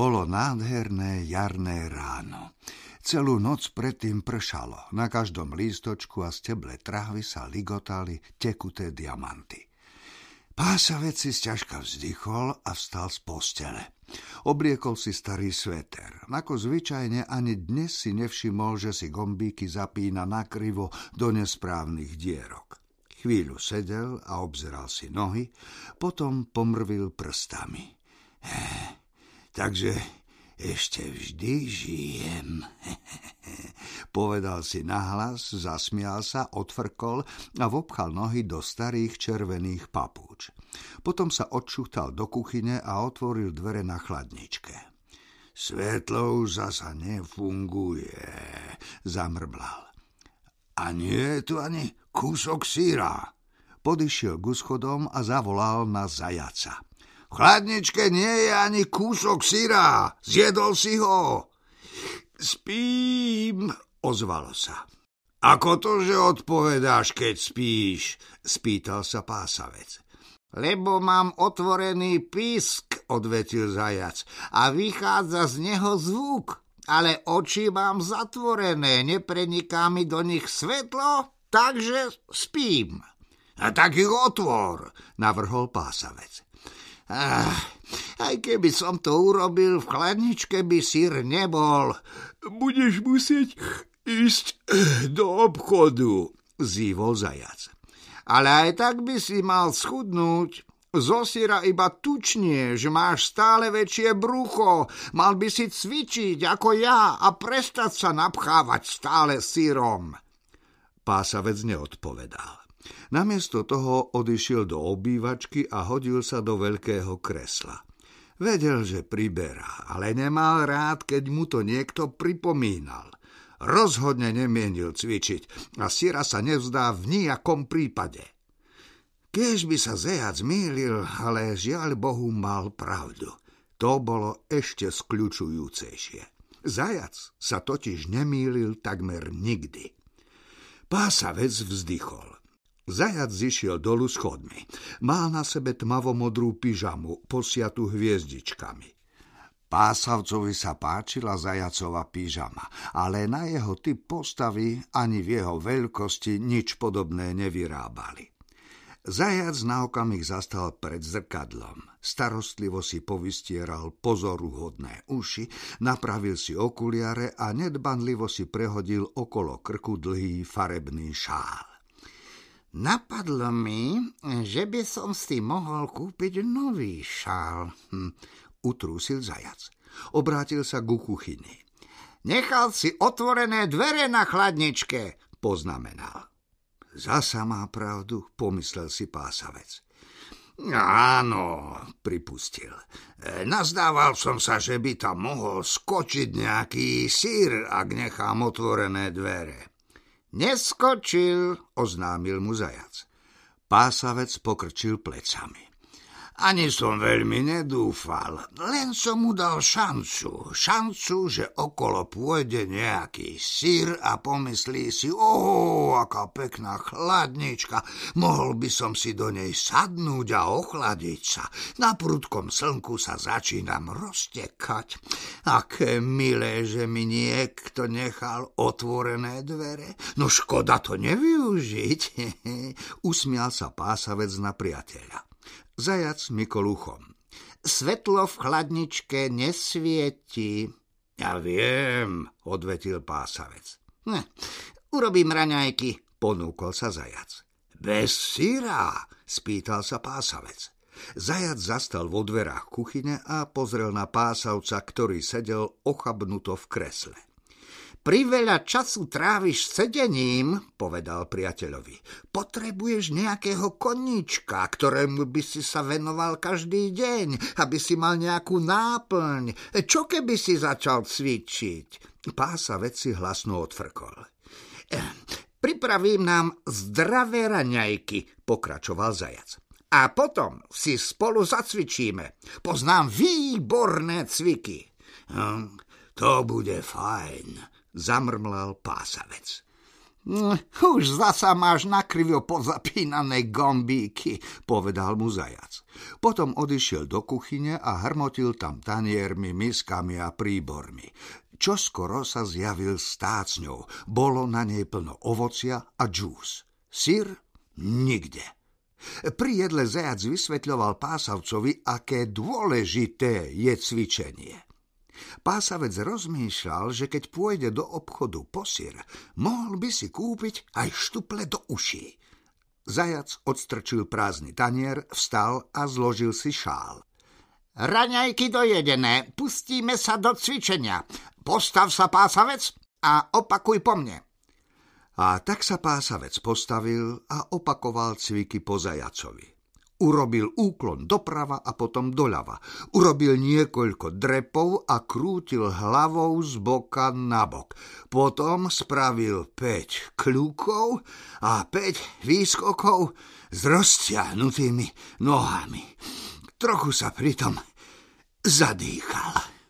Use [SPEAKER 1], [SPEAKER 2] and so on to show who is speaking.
[SPEAKER 1] Bolo nádherné jarné ráno. Celú noc predtým pršalo. Na každom lístočku a steble trávy sa ligotali tekuté diamanty. Pásavec si sťažka vzdychol a vstal z postele. Obliekol si starý sveter. Ako zvyčajne ani dnes si nevšimol, že si gombíky zapína nakrivo do nesprávnych dierok. Chvíľu sedel a obzeral si nohy, potom pomrvil prstami. Takže ešte vždy žijem. Povedal si nahlas, zasmial sa, otvrkol a vopchal nohy do starých červených papúč. Potom sa odšuchtal do kuchyne a otvoril dvere na chladničke. Svetlo už zasa nefunguje, zamrblal. A nie je tu ani kúsok síra. Podišiel k schodom a zavolal na zajaca. V chladničke nie je ani kúsok syra. Zjedol si ho. Spím, ozvalo sa. Ako to, že odpovedáš, keď spíš? Spýtal sa pásavec.
[SPEAKER 2] Lebo mám otvorený pisk, odvetil zajac, a vychádza z neho zvuk. Ale oči mám zatvorené, nepreniká mi do nich svetlo, takže spím.
[SPEAKER 1] A tak ich otvor, navrhol pásavec.
[SPEAKER 2] Ah, aj keby som to urobil, v chladničke by sír nebol.
[SPEAKER 1] Budeš musieť ísť do obchodu, zývol zajac.
[SPEAKER 2] Ale aj tak by si mal schudnúť. Zo syra iba tučnie, že máš stále väčšie brucho. Mal by si cvičiť ako ja a prestať sa napchávať stále syrom.
[SPEAKER 1] Pásavec neodpovedal. Namiesto toho odišiel do obývačky a hodil sa do veľkého kresla. Vedel, že priberá, ale nemal rád, keď mu to niekto pripomínal. Rozhodne nemienil cvičiť a Sira sa nevzdá v nijakom prípade. Keď by sa zejac mýlil, ale žiaľ Bohu mal pravdu. To bolo ešte skľučujúcejšie. Zajac sa totiž nemýlil takmer nikdy. Pásavec vzdychol. Zajac zišiel dolu schodmi. Mal na sebe tmavomodrú pyžamu, posiatu hviezdičkami. Pásavcovi sa páčila zajacová pyžama, ale na jeho typ postavy ani v jeho veľkosti nič podobné nevyrábali. Zajac na okamih zastal pred zrkadlom. Starostlivo si povystieral pozoruhodné uši, napravil si okuliare a nedbanlivo si prehodil okolo krku dlhý farebný šál.
[SPEAKER 2] Napadlo mi, že by som si mohol kúpiť nový šál. Hm,
[SPEAKER 1] utrúsil zajac. Obrátil sa ku kuchyni.
[SPEAKER 2] Nechal si otvorené dvere na chladničke, poznamenal.
[SPEAKER 1] Zasa má pravdu, pomyslel si pásavec. Áno, pripustil. Nazdával som sa, že by tam mohol skočiť nejaký sír, ak nechám otvorené dvere.
[SPEAKER 2] Neskočil, oznámil mu zajac.
[SPEAKER 1] Pásavec pokrčil plecami. Ani som veľmi nedúfal, len som mu dal šancu. Šancu, že okolo pôjde nejaký sír a pomyslí si, o, aká pekná chladnička, mohol by som si do nej sadnúť a ochladiť sa. Na prudkom slnku sa začínam roztekať. Aké milé, že mi niekto nechal otvorené dvere. No škoda to nevyužiť. Usmial sa pásavec na priateľa. Zajac mykol uchom.
[SPEAKER 2] Svetlo v chladničke nesvieti.
[SPEAKER 1] Ja viem, odvetil pásavec.
[SPEAKER 2] Ne, urobím raňajky,
[SPEAKER 1] ponúkol sa zajac. Bez syra, spýtal sa pásavec. Zajac zastal vo dverách kuchyne a pozrel na pásavca, ktorý sedel ochabnuto v kresle.
[SPEAKER 2] Priveľa času tráviš sedením, povedal priateľovi. Potrebuješ nejakého koníčka, ktorému by si sa venoval každý deň, aby si mal nejakú náplň. Čo keby si začal cvičiť?
[SPEAKER 1] Pása veci hlasno odfrkol.
[SPEAKER 2] Pripravím nám zdravé raňajky, pokračoval zajac. A potom si spolu zacvičíme. Poznám výborné cviky.
[SPEAKER 1] Hm, to bude fajn, zamrmlal pásavec.
[SPEAKER 2] Už zasa máš nakrivo pozapínané gombíky, povedal mu zajac.
[SPEAKER 1] Potom odišiel do kuchyne a hrmotil tam taniermi, miskami a príbormi. Čoskoro sa zjavil stácňou. Bolo na nej plno ovocia a džús. Syr? Nikde. Pri jedle zajac vysvetľoval pásavcovi, aké dôležité je cvičenie. Pásavec rozmýšľal, že keď pôjde do obchodu po syr, mohol by si kúpiť aj štuple do uší. Zajac odstrčil prázdny tanier, vstal a zložil si šál.
[SPEAKER 2] Raňajky dojedené, pustíme sa do cvičenia. Postav sa, pásavec, a opakuj po mne.
[SPEAKER 1] A tak sa pásavec postavil a opakoval cviky po zajacovi. Urobil úklon doprava a potom doľava. Urobil niekoľko drepov a krútil hlavou z boka na bok. Potom spravil 5 kľúkov a 5 výskokov s rozťahnutými nohami. Trochu sa pritom zadýchal.